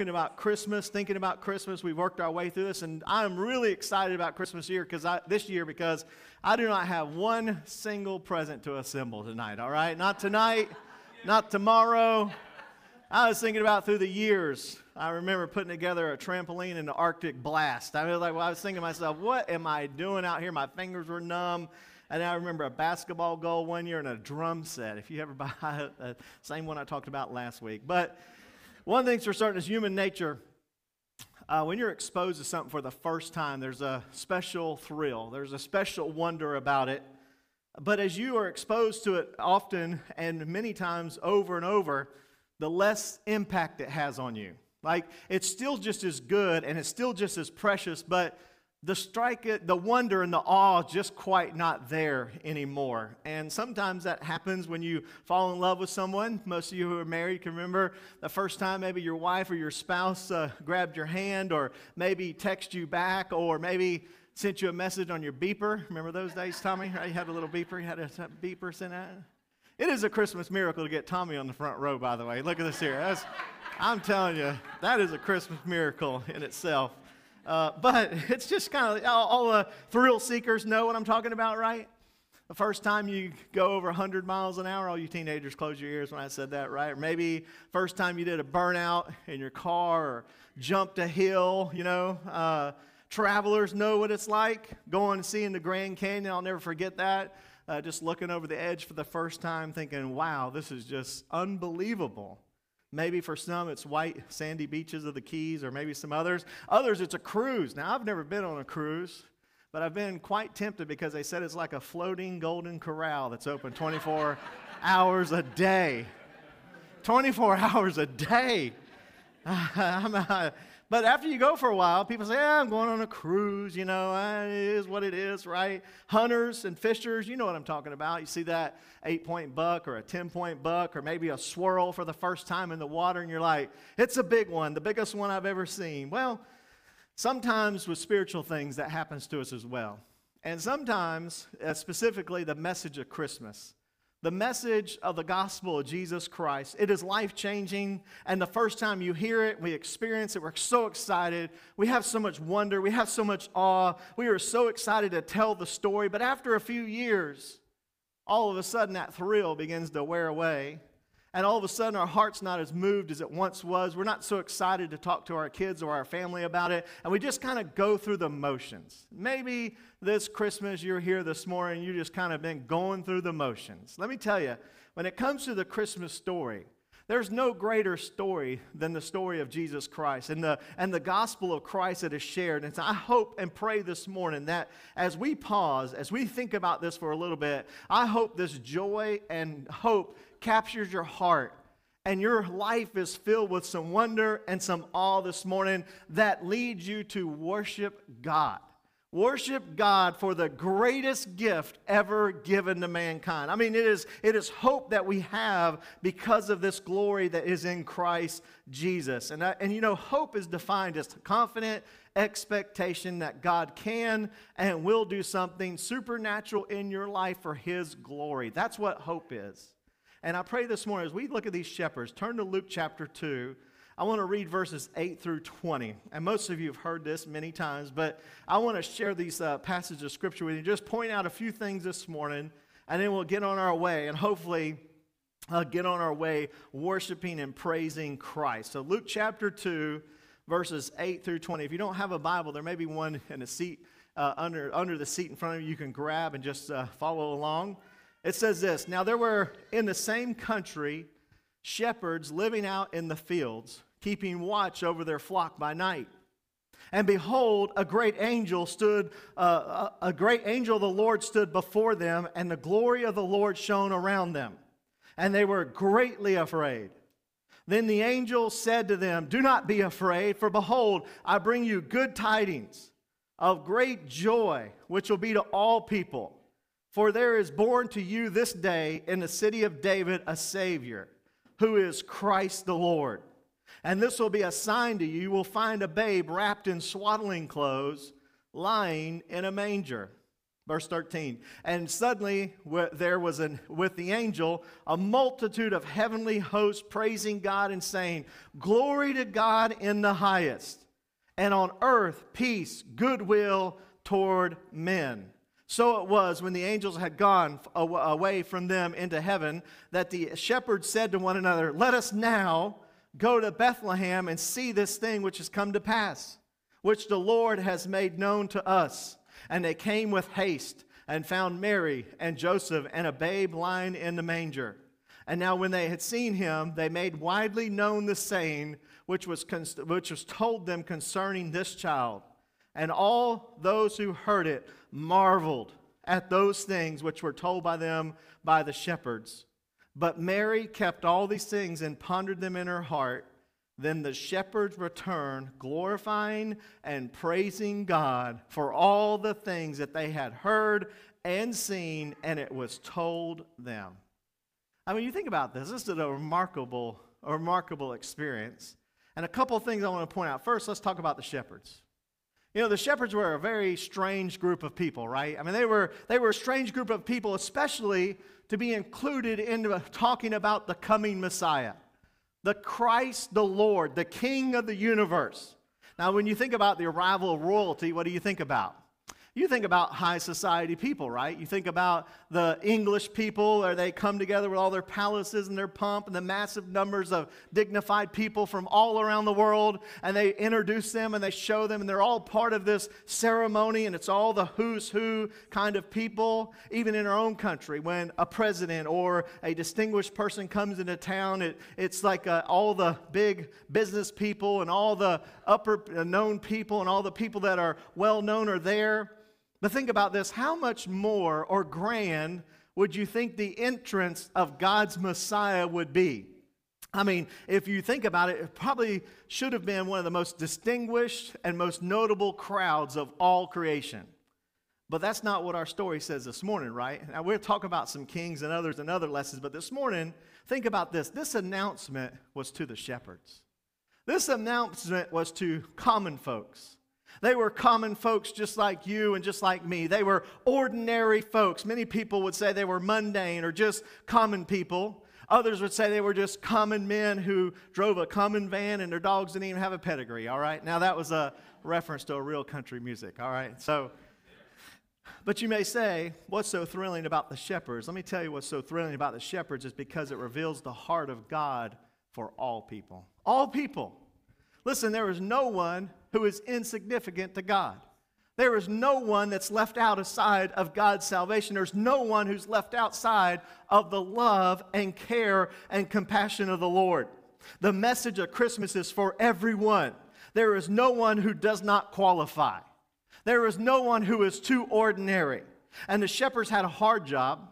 talking about Christmas, thinking about Christmas. We've worked our way through this, and I'm really excited about Christmas year because this year because I do not have one single present to assemble tonight. All right, not tonight, not tomorrow. I was thinking about through the years. I remember putting together a trampoline in the Arctic blast. I was like, well, I was thinking to myself, what am I doing out here? My fingers were numb. And I remember a basketball goal one year and a drum set. If you ever buy the same one I talked about last week. But one of the things for certain is human nature. Uh, when you're exposed to something for the first time, there's a special thrill, there's a special wonder about it. But as you are exposed to it often and many times over and over, the less impact it has on you. Like it's still just as good and it's still just as precious, but the strike the wonder and the awe just quite not there anymore. And sometimes that happens when you fall in love with someone. Most of you who are married can remember the first time maybe your wife or your spouse uh, grabbed your hand or maybe text you back or maybe sent you a message on your beeper. Remember those days, Tommy? You had a little beeper, you had a beeper sent out. It is a Christmas miracle to get Tommy on the front row, by the way. Look at this here. That's, I'm telling you, that is a Christmas miracle in itself. Uh, but it's just kind of all, all the thrill seekers know what I'm talking about, right? The first time you go over 100 miles an hour, all you teenagers close your ears when I said that, right? Or maybe first time you did a burnout in your car or jumped a hill, you know. Uh, travelers know what it's like going and seeing the Grand Canyon. I'll never forget that. Uh, just looking over the edge for the first time, thinking, wow, this is just unbelievable. Maybe for some it's white sandy beaches of the Keys, or maybe some others. Others it's a cruise. Now, I've never been on a cruise, but I've been quite tempted because they said it's like a floating golden corral that's open 24 hours a day. 24 hours a day. But after you go for a while, people say, yeah, I'm going on a cruise, you know, eh, it is what it is, right? Hunters and fishers, you know what I'm talking about. You see that eight point buck or a 10 point buck or maybe a swirl for the first time in the water, and you're like, it's a big one, the biggest one I've ever seen. Well, sometimes with spiritual things, that happens to us as well. And sometimes, uh, specifically, the message of Christmas the message of the gospel of Jesus Christ. It is life changing. And the first time you hear it, we experience it. We're so excited. We have so much wonder. We have so much awe. We are so excited to tell the story. But after a few years, all of a sudden that thrill begins to wear away. And all of a sudden, our heart's not as moved as it once was. We're not so excited to talk to our kids or our family about it. And we just kind of go through the motions. Maybe this Christmas, you're here this morning, you just kind of been going through the motions. Let me tell you, when it comes to the Christmas story, there's no greater story than the story of Jesus Christ and the, and the gospel of Christ that is shared. And so I hope and pray this morning that as we pause, as we think about this for a little bit, I hope this joy and hope captures your heart and your life is filled with some wonder and some awe this morning that leads you to worship God. Worship God for the greatest gift ever given to mankind. I mean, it is, it is hope that we have because of this glory that is in Christ Jesus. And, uh, and you know, hope is defined as confident expectation that God can and will do something supernatural in your life for His glory. That's what hope is. And I pray this morning as we look at these shepherds, turn to Luke chapter 2. I want to read verses 8 through 20. And most of you have heard this many times, but I want to share these uh, passages of scripture with you. Just point out a few things this morning, and then we'll get on our way and hopefully uh, get on our way worshiping and praising Christ. So, Luke chapter 2, verses 8 through 20. If you don't have a Bible, there may be one in a seat uh, under, under the seat in front of you you can grab and just uh, follow along. It says this Now there were in the same country shepherds living out in the fields, keeping watch over their flock by night. And behold, a great angel stood, uh, a great angel of the Lord stood before them, and the glory of the Lord shone around them. And they were greatly afraid. Then the angel said to them, Do not be afraid, for behold, I bring you good tidings of great joy, which will be to all people. For there is born to you this day in the city of David a Savior, who is Christ the Lord. And this will be a sign to you. You will find a babe wrapped in swaddling clothes, lying in a manger. Verse 13. And suddenly there was an, with the angel a multitude of heavenly hosts praising God and saying, Glory to God in the highest, and on earth peace, goodwill toward men. So it was when the angels had gone away from them into heaven that the shepherds said to one another, Let us now go to Bethlehem and see this thing which has come to pass, which the Lord has made known to us. And they came with haste and found Mary and Joseph and a babe lying in the manger. And now, when they had seen him, they made widely known the saying which was, which was told them concerning this child. And all those who heard it marveled at those things which were told by them by the shepherds. But Mary kept all these things and pondered them in her heart. Then the shepherds returned, glorifying and praising God for all the things that they had heard and seen, and it was told them. I mean, you think about this. This is a remarkable, a remarkable experience. And a couple of things I want to point out. First, let's talk about the shepherds. You know, the shepherds were a very strange group of people, right? I mean, they were, they were a strange group of people, especially to be included in talking about the coming Messiah the Christ the Lord, the King of the universe. Now, when you think about the arrival of royalty, what do you think about? You think about high society people, right? You think about the English people, or they come together with all their palaces and their pomp and the massive numbers of dignified people from all around the world, and they introduce them and they show them, and they're all part of this ceremony, and it's all the who's who kind of people. Even in our own country, when a president or a distinguished person comes into town, it, it's like uh, all the big business people and all the upper known people and all the people that are well known are there. But think about this how much more or grand would you think the entrance of God's Messiah would be? I mean, if you think about it, it probably should have been one of the most distinguished and most notable crowds of all creation. But that's not what our story says this morning, right? Now, we'll talk about some kings and others and other lessons, but this morning, think about this. This announcement was to the shepherds, this announcement was to common folks. They were common folks just like you and just like me. They were ordinary folks. Many people would say they were mundane or just common people. Others would say they were just common men who drove a common van and their dogs didn't even have a pedigree, all right? Now, that was a reference to a real country music, all right? So, but you may say, what's so thrilling about the shepherds? Let me tell you what's so thrilling about the shepherds is because it reveals the heart of God for all people. All people. Listen, there is no one who is insignificant to God. There is no one that's left out aside of God's salvation. There's no one who's left outside of the love and care and compassion of the Lord. The message of Christmas is for everyone. There is no one who does not qualify. There is no one who is too ordinary. And the shepherds had a hard job.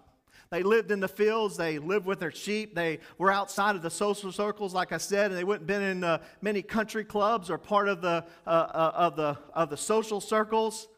They lived in the fields. They lived with their sheep. They were outside of the social circles, like I said, and they wouldn't been in uh, many country clubs or part of the, uh, uh, of, the, of the social circles.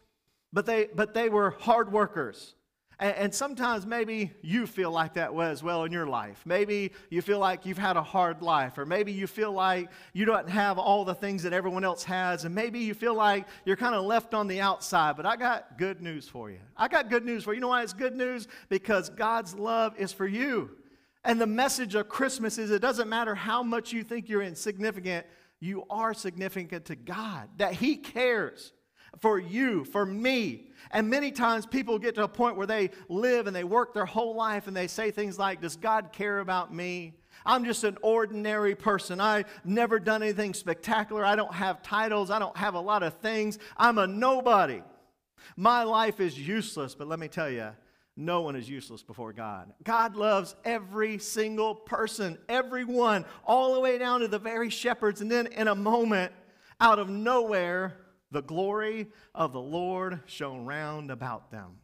But they, but they were hard workers. And, and sometimes maybe you feel like that as well in your life. Maybe you feel like you've had a hard life, or maybe you feel like you don't have all the things that everyone else has, and maybe you feel like you're kind of left on the outside. But I got good news for you. I got good news for you. You know why it's good news? Because God's love is for you. And the message of Christmas is it doesn't matter how much you think you're insignificant, you are significant to God, that He cares for you, for me. And many times people get to a point where they live and they work their whole life and they say things like, Does God care about me? I'm just an ordinary person. I've never done anything spectacular. I don't have titles. I don't have a lot of things. I'm a nobody. My life is useless. But let me tell you, no one is useless before God. God loves every single person, everyone, all the way down to the very shepherds. And then in a moment, out of nowhere, the glory of the Lord shone round about them.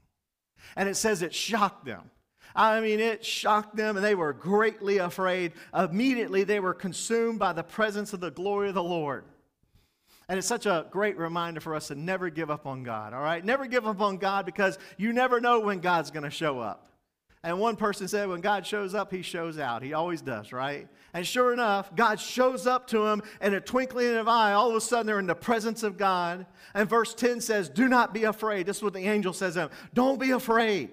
And it says it shocked them. I mean, it shocked them and they were greatly afraid. Immediately, they were consumed by the presence of the glory of the Lord. And it's such a great reminder for us to never give up on God, all right? Never give up on God because you never know when God's going to show up. And one person said, when God shows up, he shows out. He always does, right? And sure enough, God shows up to him in a twinkling of an eye. All of a sudden, they're in the presence of God. And verse 10 says, Do not be afraid. This is what the angel says to him Don't be afraid.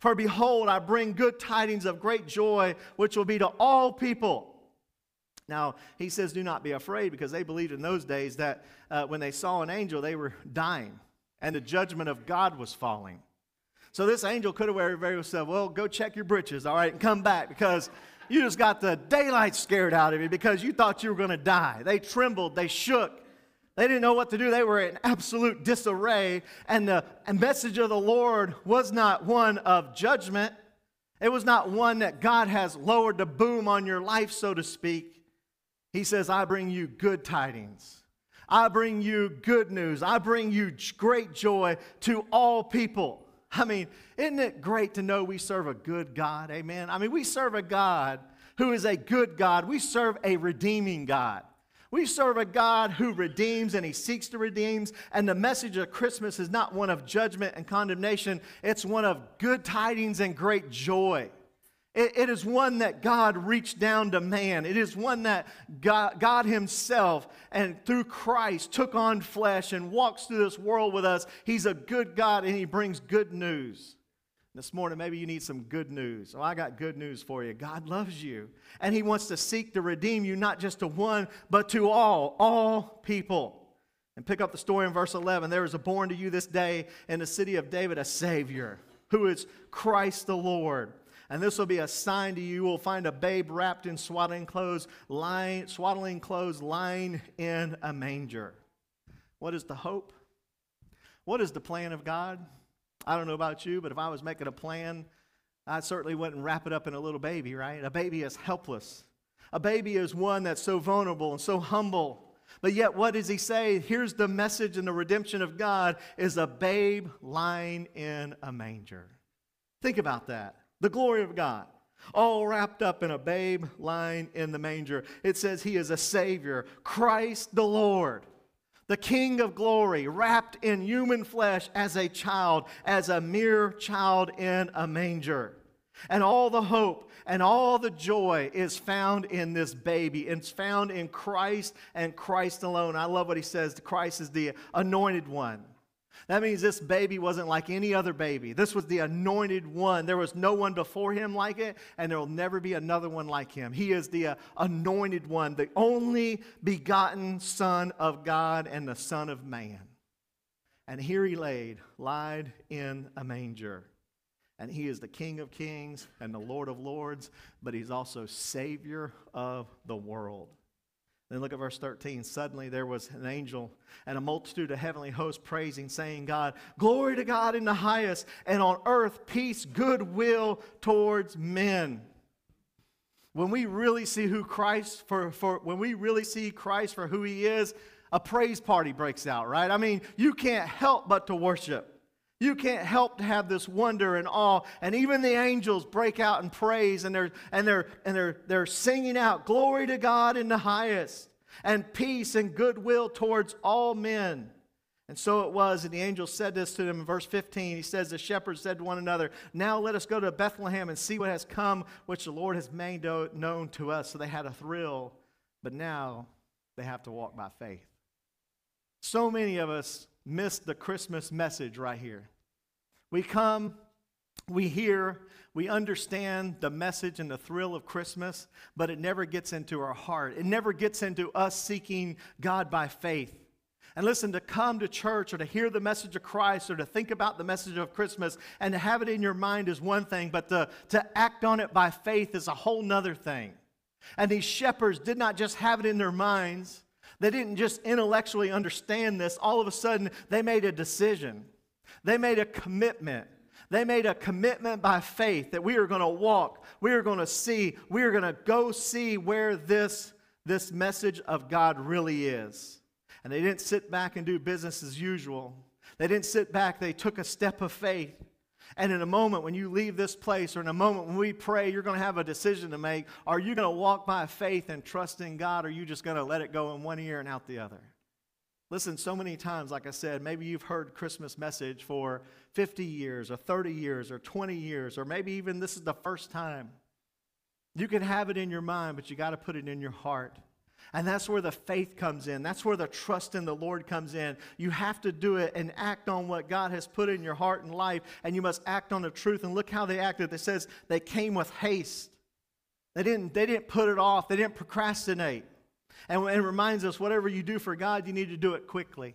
For behold, I bring good tidings of great joy, which will be to all people. Now, he says, Do not be afraid, because they believed in those days that uh, when they saw an angel, they were dying, and the judgment of God was falling. So this angel could have very, well said, Well, go check your britches, all right, and come back, because you just got the daylight scared out of you because you thought you were going to die. They trembled, they shook. They didn't know what to do. They were in absolute disarray. And the message of the Lord was not one of judgment. It was not one that God has lowered the boom on your life, so to speak. He says, I bring you good tidings. I bring you good news. I bring you great joy to all people. I mean, isn't it great to know we serve a good God? Amen. I mean, we serve a God who is a good God. We serve a redeeming God. We serve a God who redeems and he seeks to redeem. And the message of Christmas is not one of judgment and condemnation, it's one of good tidings and great joy. It, it is one that God reached down to man. It is one that God, God, Himself and through Christ took on flesh and walks through this world with us. He's a good God and He brings good news. This morning, maybe you need some good news. Oh, I got good news for you. God loves you, and He wants to seek to redeem you, not just to one, but to all, all people. And pick up the story in verse 11. There is a born to you this day in the city of David a Savior, who is Christ the Lord. And this will be a sign to you. You will find a babe wrapped in swaddling clothes, lying, swaddling clothes, lying in a manger. What is the hope? What is the plan of God? I don't know about you, but if I was making a plan, I certainly wouldn't wrap it up in a little baby, right? A baby is helpless. A baby is one that's so vulnerable and so humble. But yet, what does he say? Here's the message and the redemption of God is a babe lying in a manger. Think about that the glory of God, all wrapped up in a babe lying in the manger. It says he is a Savior, Christ the Lord, the King of glory, wrapped in human flesh as a child, as a mere child in a manger. And all the hope and all the joy is found in this baby. It's found in Christ and Christ alone. I love what he says the Christ is the anointed one. That means this baby wasn't like any other baby. This was the anointed one. There was no one before him like it, and there will never be another one like him. He is the uh, anointed one, the only begotten Son of God and the Son of Man. And here he laid, lied in a manger. And he is the King of kings and the Lord of lords, but he's also Savior of the world. Then look at verse 13. Suddenly there was an angel and a multitude of heavenly hosts praising, saying, God, glory to God in the highest, and on earth peace, goodwill towards men. When we really see who Christ for, for when we really see Christ for who he is, a praise party breaks out, right? I mean, you can't help but to worship. You can't help to have this wonder and awe. And even the angels break out in praise and they're, and they're, and they're, they're singing out, Glory to God in the highest, and peace and goodwill towards all men. And so it was, and the angel said this to them in verse 15. He says, The shepherds said to one another, Now let us go to Bethlehem and see what has come, which the Lord has made known to us. So they had a thrill, but now they have to walk by faith. So many of us missed the Christmas message right here. We come, we hear, we understand the message and the thrill of Christmas, but it never gets into our heart. It never gets into us seeking God by faith. And listen, to come to church or to hear the message of Christ or to think about the message of Christmas and to have it in your mind is one thing, but to, to act on it by faith is a whole nother thing. And these shepherds did not just have it in their minds, they didn't just intellectually understand this. All of a sudden, they made a decision. They made a commitment. They made a commitment by faith that we are going to walk, we are going to see, we are going to go see where this, this message of God really is. And they didn't sit back and do business as usual. They didn't sit back, they took a step of faith. And in a moment when you leave this place, or in a moment when we pray, you're going to have a decision to make. Are you going to walk by faith and trust in God, or are you just going to let it go in one ear and out the other? Listen, so many times, like I said, maybe you've heard Christmas message for 50 years or 30 years or 20 years, or maybe even this is the first time. You can have it in your mind, but you got to put it in your heart. And that's where the faith comes in. That's where the trust in the Lord comes in. You have to do it and act on what God has put in your heart and life, and you must act on the truth. And look how they acted. It says they came with haste. They didn't, they didn't put it off, they didn't procrastinate. And it reminds us whatever you do for God, you need to do it quickly.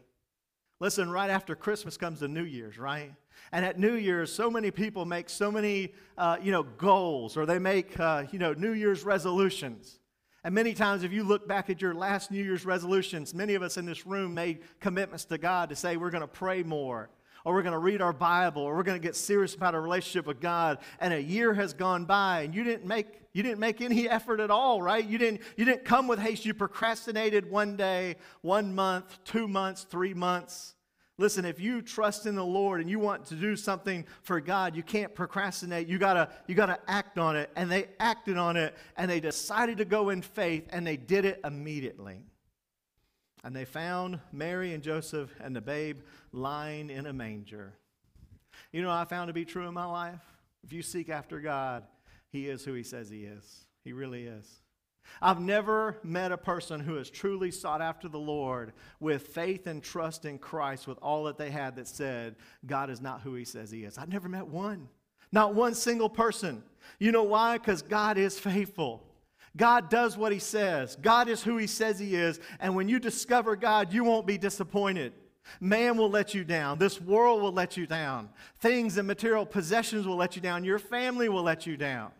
Listen, right after Christmas comes the New Year's, right? And at New Year's, so many people make so many, uh, you know, goals or they make, uh, you know, New Year's resolutions. And many times, if you look back at your last New Year's resolutions, many of us in this room made commitments to God to say we're going to pray more, or we're going to read our Bible, or we're going to get serious about a relationship with God. And a year has gone by, and you didn't make you didn't make any effort at all, right? You didn't you didn't come with haste. You procrastinated one day, one month, two months, three months. Listen, if you trust in the Lord and you want to do something for God, you can't procrastinate. You gotta, you gotta act on it. And they acted on it and they decided to go in faith and they did it immediately. And they found Mary and Joseph and the babe lying in a manger. You know I found to be true in my life? If you seek after God, He is who He says He is. He really is. I've never met a person who has truly sought after the Lord with faith and trust in Christ with all that they had that said, God is not who He says He is. I've never met one. Not one single person. You know why? Because God is faithful. God does what he says. God is who he says he is. And when you discover God, you won't be disappointed. Man will let you down. This world will let you down. Things and material possessions will let you down. Your family will let you down.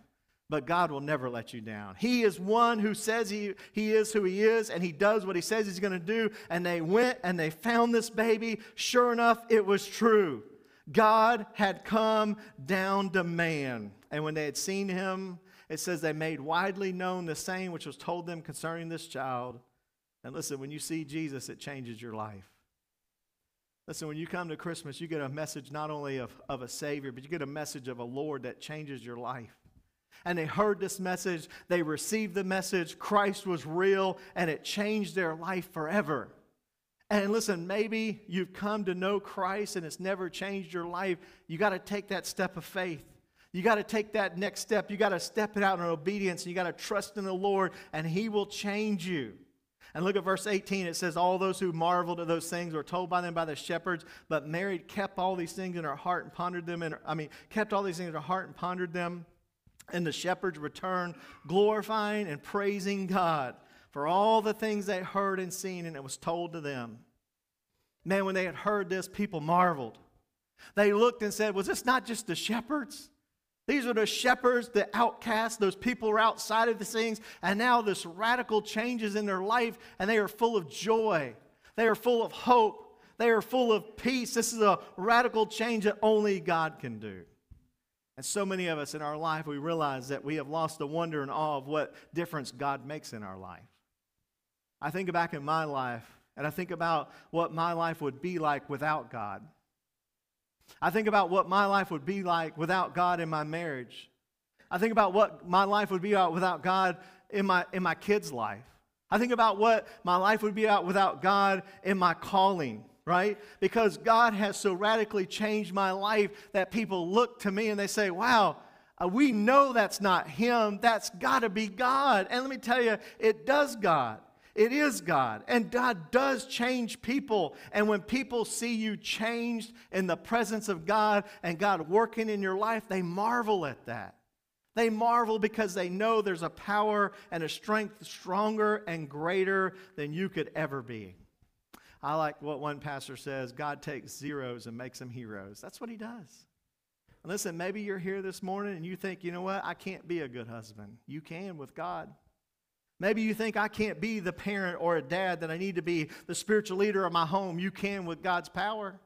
But God will never let you down. He is one who says he, he is who he is, and he does what he says he's going to do. And they went and they found this baby. Sure enough, it was true. God had come down to man. And when they had seen him, it says they made widely known the saying which was told them concerning this child. And listen, when you see Jesus, it changes your life. Listen, when you come to Christmas, you get a message not only of, of a Savior, but you get a message of a Lord that changes your life. And they heard this message, they received the message, Christ was real, and it changed their life forever. And listen, maybe you've come to know Christ and it's never changed your life. You got to take that step of faith. You got to take that next step. You got to step it out in obedience. And you got to trust in the Lord, and He will change you. And look at verse 18. It says, All those who marveled at those things were told by them by the shepherds, but Mary kept all these things in her heart and pondered them. Her, I mean, kept all these things in her heart and pondered them. And the shepherds returned, glorifying and praising God for all the things they heard and seen, and it was told to them. Man, when they had heard this, people marveled. They looked and said, Was this not just the shepherds? These are the shepherds, the outcasts, those people are outside of the things, and now this radical changes in their life, and they are full of joy. They are full of hope. They are full of peace. This is a radical change that only God can do. And so many of us in our life, we realize that we have lost the wonder and awe of what difference God makes in our life. I think back in my life, and I think about what my life would be like without God. I think about what my life would be like without God in my marriage. I think about what my life would be like without God in my, in my kids' life. I think about what my life would be like without God in my calling, right? Because God has so radically changed my life that people look to me and they say, wow, uh, we know that's not Him. That's got to be God. And let me tell you, it does God. It is God. And God does change people. And when people see you changed in the presence of God and God working in your life, they marvel at that. They marvel because they know there's a power and a strength stronger and greater than you could ever be. I like what one pastor says God takes zeros and makes them heroes. That's what he does. listen, maybe you're here this morning and you think, you know what? I can't be a good husband. You can with God. Maybe you think I can't be the parent or a dad that I need to be the spiritual leader of my home. You can with God's power.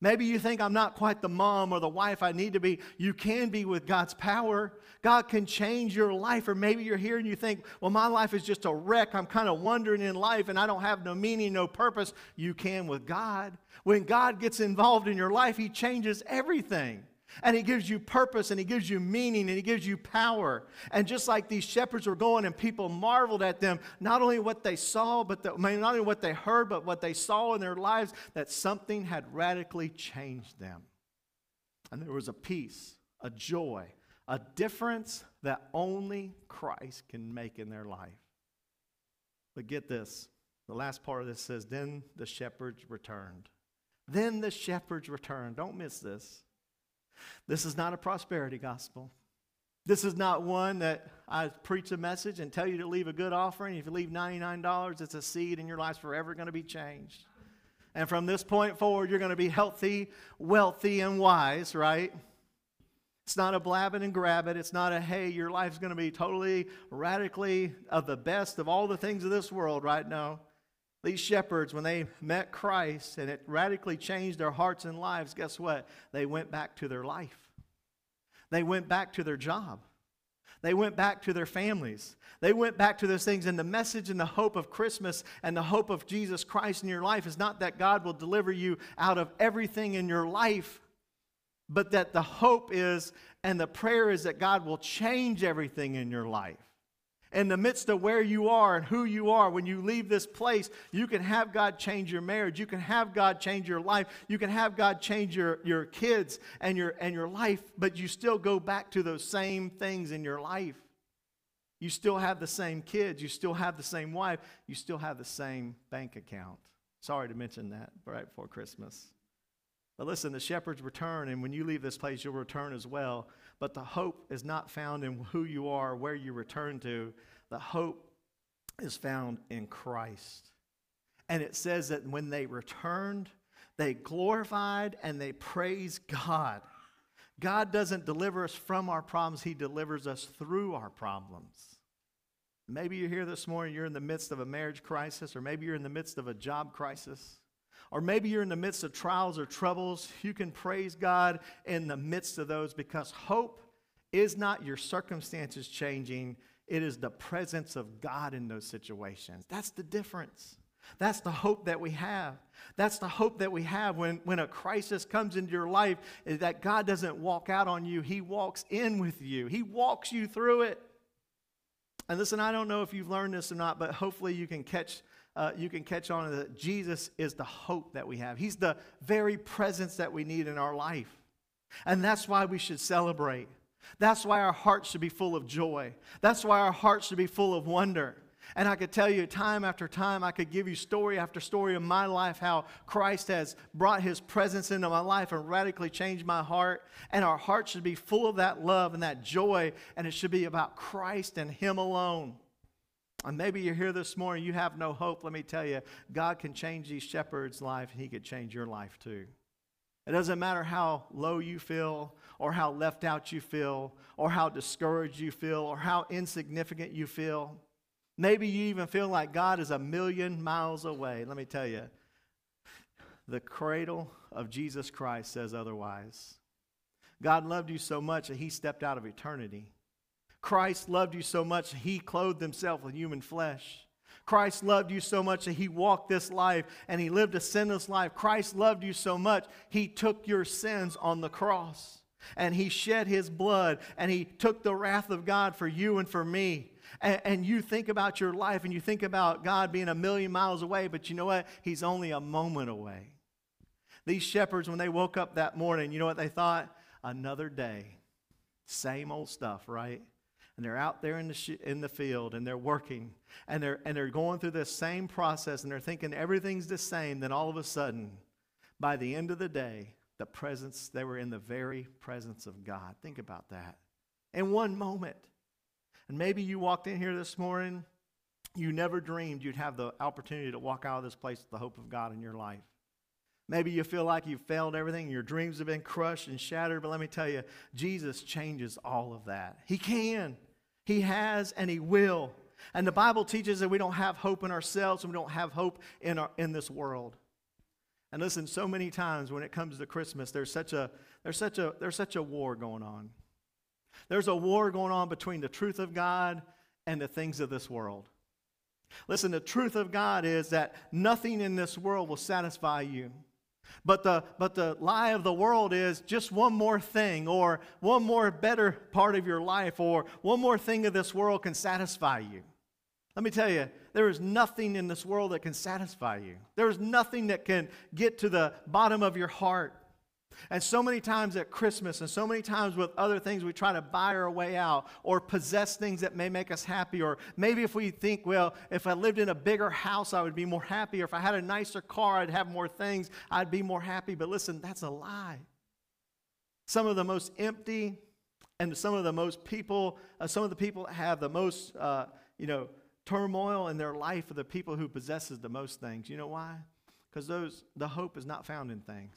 Maybe you think I'm not quite the mom or the wife I need to be. You can be with God's power. God can change your life. Or maybe you're here and you think, well, my life is just a wreck. I'm kind of wandering in life and I don't have no meaning, no purpose. You can with God. When God gets involved in your life, He changes everything. And he gives you purpose and he gives you meaning and he gives you power. And just like these shepherds were going and people marveled at them, not only what they saw, but the, not only what they heard, but what they saw in their lives, that something had radically changed them. And there was a peace, a joy, a difference that only Christ can make in their life. But get this the last part of this says, Then the shepherds returned. Then the shepherds returned. Don't miss this. This is not a prosperity gospel. This is not one that I preach a message and tell you to leave a good offering. If you leave $99, it's a seed and your life's forever going to be changed. And from this point forward, you're going to be healthy, wealthy, and wise, right? It's not a blab it and grab it. It's not a, hey, your life's going to be totally, radically of the best of all the things of this world right now. These shepherds, when they met Christ and it radically changed their hearts and lives, guess what? They went back to their life. They went back to their job. They went back to their families. They went back to those things. And the message and the hope of Christmas and the hope of Jesus Christ in your life is not that God will deliver you out of everything in your life, but that the hope is and the prayer is that God will change everything in your life in the midst of where you are and who you are, when you leave this place, you can have God change your marriage. You can have God change your life. You can have God change your, your kids and your, and your life, but you still go back to those same things in your life. You still have the same kids. You still have the same wife. You still have the same bank account. Sorry to mention that right before Christmas. But listen, the shepherds return, and when you leave this place, you'll return as well. But the hope is not found in who you are, where you return to. The hope is found in Christ. And it says that when they returned, they glorified and they praised God. God doesn't deliver us from our problems, He delivers us through our problems. Maybe you're here this morning, you're in the midst of a marriage crisis, or maybe you're in the midst of a job crisis. Or maybe you're in the midst of trials or troubles. You can praise God in the midst of those because hope is not your circumstances changing, it is the presence of God in those situations. That's the difference. That's the hope that we have. That's the hope that we have when, when a crisis comes into your life, is that God doesn't walk out on you, He walks in with you, He walks you through it. And listen, I don't know if you've learned this or not, but hopefully you can catch uh, you can catch on that Jesus is the hope that we have. He's the very presence that we need in our life. And that's why we should celebrate. That's why our hearts should be full of joy. That's why our hearts should be full of wonder. And I could tell you time after time, I could give you story after story of my life, how Christ has brought his presence into my life and radically changed my heart. And our hearts should be full of that love and that joy, and it should be about Christ and him alone. And maybe you're here this morning, you have no hope. Let me tell you, God can change these shepherds' life, and He could change your life too. It doesn't matter how low you feel, or how left out you feel, or how discouraged you feel, or how insignificant you feel. Maybe you even feel like God is a million miles away. Let me tell you, the cradle of Jesus Christ says otherwise. God loved you so much that He stepped out of eternity Christ loved you so much, he clothed himself with human flesh. Christ loved you so much that he walked this life and he lived a sinless life. Christ loved you so much, he took your sins on the cross and he shed his blood and he took the wrath of God for you and for me. And, and, you think about your life and you think about God being a million miles away, but you know what? He's only a moment away. These shepherds, when they woke up that morning, you know what they thought? Another day. Same old stuff, right? And they're out there in the, sh- in the field and they're working and they're, and they're going through this same process and they're thinking everything's the same, then all of a sudden, by the end of the day, the presence, they were in the very presence of God. Think about that. In one moment. And maybe you walked in here this morning, you never dreamed you'd have the opportunity to walk out of this place with the hope of God in your life. Maybe you feel like you've failed everything, your dreams have been crushed and shattered, but let me tell you, Jesus changes all of that. He can. He has and He will. And the Bible teaches that we don't have hope in ourselves and we don't have hope in, our, in this world. And listen, so many times when it comes to Christmas, there's such a, there's such a, there's such a war going on. There's a war going on between the truth of God and the things of this world. Listen, the truth of God is that nothing in this world will satisfy you. But the, but the lie of the world is just one more thing, or one more better part of your life, or one more thing of this world can satisfy you. Let me tell you, there is nothing in this world that can satisfy you. There is nothing that can get to the bottom of your heart. And so many times at Christmas, and so many times with other things, we try to buy our way out or possess things that may make us happy. Or maybe if we think, well, if I lived in a bigger house, I would be more happy. Or if I had a nicer car, I'd have more things, I'd be more happy. But listen, that's a lie. Some of the most empty and some of the most people, uh, some of the people have the most, uh, you know, turmoil in their life are the people who possesses the most things. You know why? Because those the hope is not found in things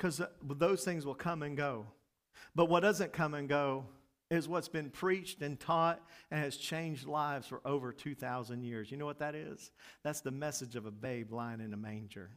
because uh, those things will come and go. But what doesn't come and go is what's been preached and taught and has changed lives for over 2,000 years. You know what that is? That's the message of a babe lying in a manger.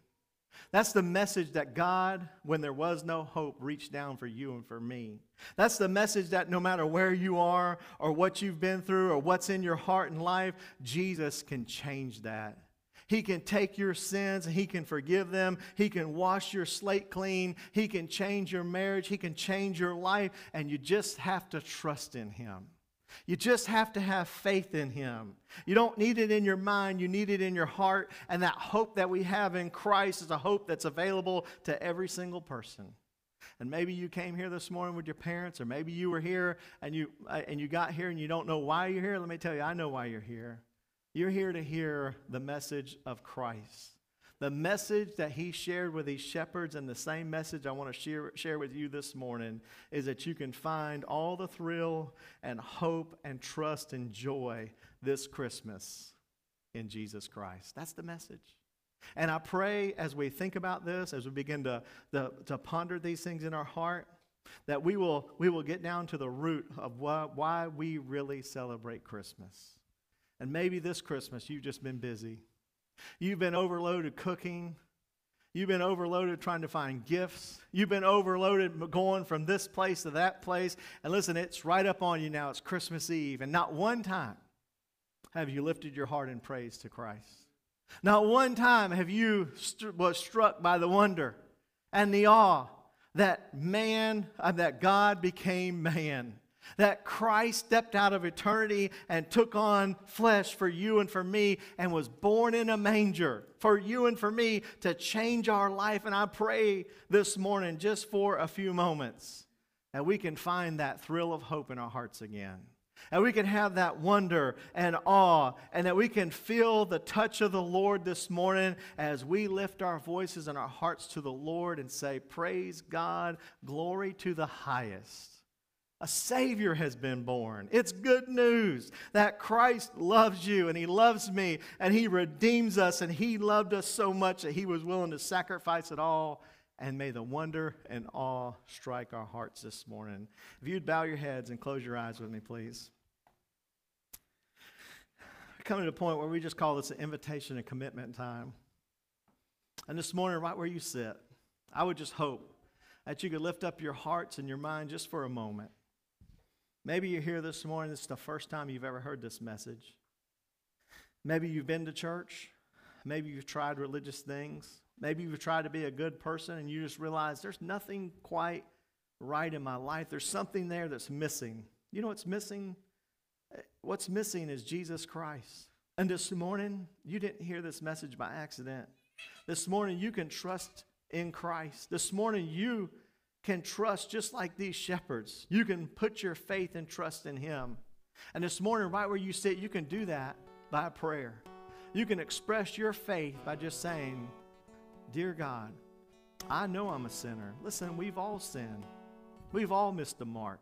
That's the message that God, when there was no hope, reached down for you and for me. That's the message that no matter where you are or what you've been through or what's in your heart and life, Jesus can change that. He can take your sins and He can forgive them. He can wash your slate clean. He can change your marriage. He can change your life. And you just have to trust in Him. You just have to have faith in Him. You don't need it in your mind, you need it in your heart. And that hope that we have in Christ is a hope that's available to every single person. And maybe you came here this morning with your parents, or maybe you were here and you, uh, and you got here and you don't know why you're here. Let me tell you, I know why you're here. You're here to hear the message of Christ. The message that he shared with these shepherds, and the same message I want to share, share with you this morning, is that you can find all the thrill and hope and trust and joy this Christmas in Jesus Christ. That's the message. And I pray as we think about this, as we begin to, to, to ponder these things in our heart, that we will, we will get down to the root of why, why we really celebrate Christmas. And maybe this Christmas you've just been busy. You've been overloaded cooking. You've been overloaded trying to find gifts. You've been overloaded going from this place to that place. And listen, it's right up on you now. It's Christmas Eve. And not one time have you lifted your heart in praise to Christ. Not one time have you st- was struck by the wonder and the awe that man, uh, that God became man that Christ stepped out of eternity and took on flesh for you and for me and was born in a manger for you and for me to change our life. And I pray this morning, just for a few moments, that we can find that thrill of hope in our hearts again. And we can have that wonder and awe, and that we can feel the touch of the Lord this morning as we lift our voices and our hearts to the Lord and say, Praise God, glory to the highest. A Savior has been born. It's good news that Christ loves you and He loves me and He redeems us and He loved us so much that He was willing to sacrifice it all. And may the wonder and awe strike our hearts this morning. If you'd bow your heads and close your eyes with me, please. We're coming to a point where we just call this an invitation and commitment time. And this morning, right where you sit, I would just hope that you could lift up your hearts and your mind just for a moment. Maybe you're here this morning, this is the first time you've ever heard this message. Maybe you've been to church. Maybe you've tried religious things. Maybe you've tried to be a good person and you just realize there's nothing quite right in my life. There's something there that's missing. You know what's missing? What's missing is Jesus Christ. And this morning, you didn't hear this message by accident. This morning, you can trust in Christ. This morning, you can trust just like these shepherds. You can put your faith and trust in Him. And this morning, right where you sit, you can do that by prayer. You can express your faith by just saying, Dear God, I know I'm a sinner. Listen, we've all sinned, we've all missed the mark.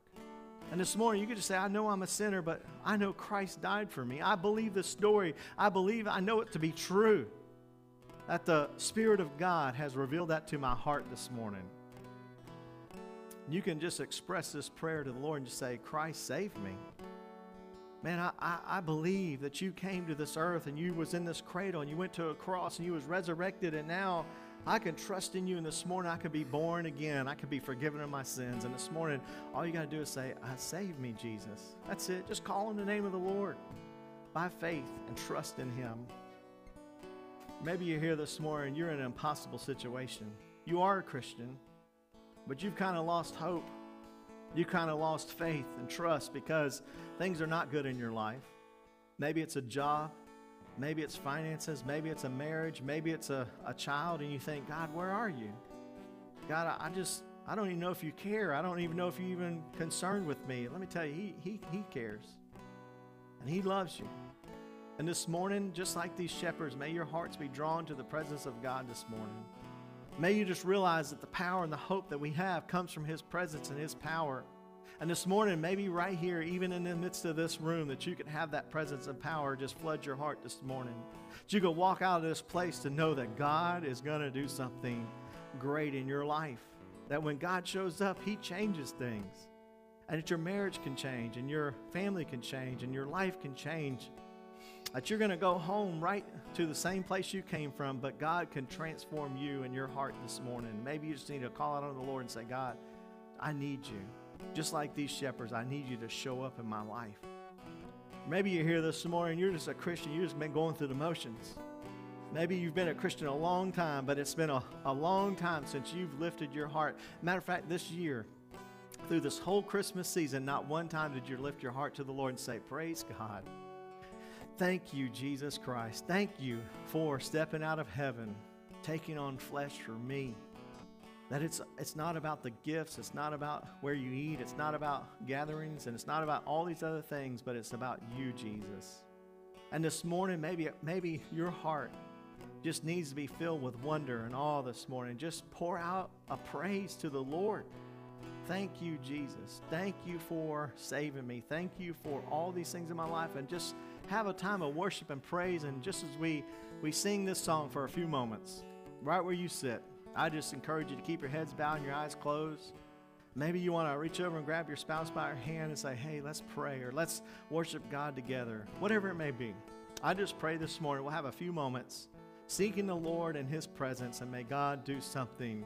And this morning, you could just say, I know I'm a sinner, but I know Christ died for me. I believe the story. I believe, I know it to be true. That the Spirit of God has revealed that to my heart this morning. You can just express this prayer to the Lord and just say, Christ, save me. Man, I, I, I, believe that you came to this earth and you was in this cradle and you went to a cross and you was resurrected and now I can trust in you and this morning I can be born again. I can be forgiven of my sins. And this morning, all you got to do is say, I save me, Jesus. That's it. Just call in the name of the Lord by faith and trust in him. Maybe you're here this morning, you're in an impossible situation. You are a Christian, but you've kind of lost hope. You kind of lost faith and trust because things are not good in your life. Maybe it's a job, maybe it's finances, maybe it's a marriage, maybe it's a, a child, and you think, God, where are you? God, I, I just, I don't even know if you care. I don't even know if you're even concerned with me. Let me tell you, He, he, he cares. And He loves you. And this morning, just like these shepherds, may your hearts be drawn to the presence of God this morning. May you just realize that the power and the hope that we have comes from His presence and His power. And this morning, maybe right here, even in the midst of this room, that you can have that presence and power just flood your heart this morning. That you can walk out of this place to know that God is going to do something great in your life. That when God shows up, He changes things. And that your marriage can change, and your family can change, and your life can change that you're going to go home right to the same place you came from, but God can transform you and your heart this morning. Maybe you just need to call out on the Lord and say, God, I need you. Just like these shepherds, I need you to show up in my life. Maybe you're here this morning, you're just a Christian, you've just been going through the motions. Maybe you've been a Christian a long time, but it's been a, a long time since you've lifted your heart. Matter of fact, this year, through this whole Christmas season, not one time did you lift your heart to the Lord and say, Praise God. Thank you, Jesus Christ. Thank you for stepping out of heaven, taking on flesh for me. That it's, it's not about the gifts, it's not about where you eat, it's not about gatherings, and it's not about all these other things, but it's about you, Jesus. And this morning, maybe, maybe your heart just needs to be filled with wonder and awe this morning. Just pour out a praise to the Lord. Thank you, Jesus. Thank you for saving me. Thank you for all these things in my life. And just have a time of worship and praise. And just as we, we sing this song for a few moments, right where you sit, I just encourage you to keep your heads bowed and your eyes closed. Maybe you want to reach over and grab your spouse by her hand and say, hey, let's pray or let's worship God together, whatever it may be. I just pray this morning we'll have a few moments seeking the Lord and His presence, and may God do something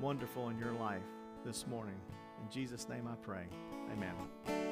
wonderful in your life this morning. In Jesus' name I pray. Amen.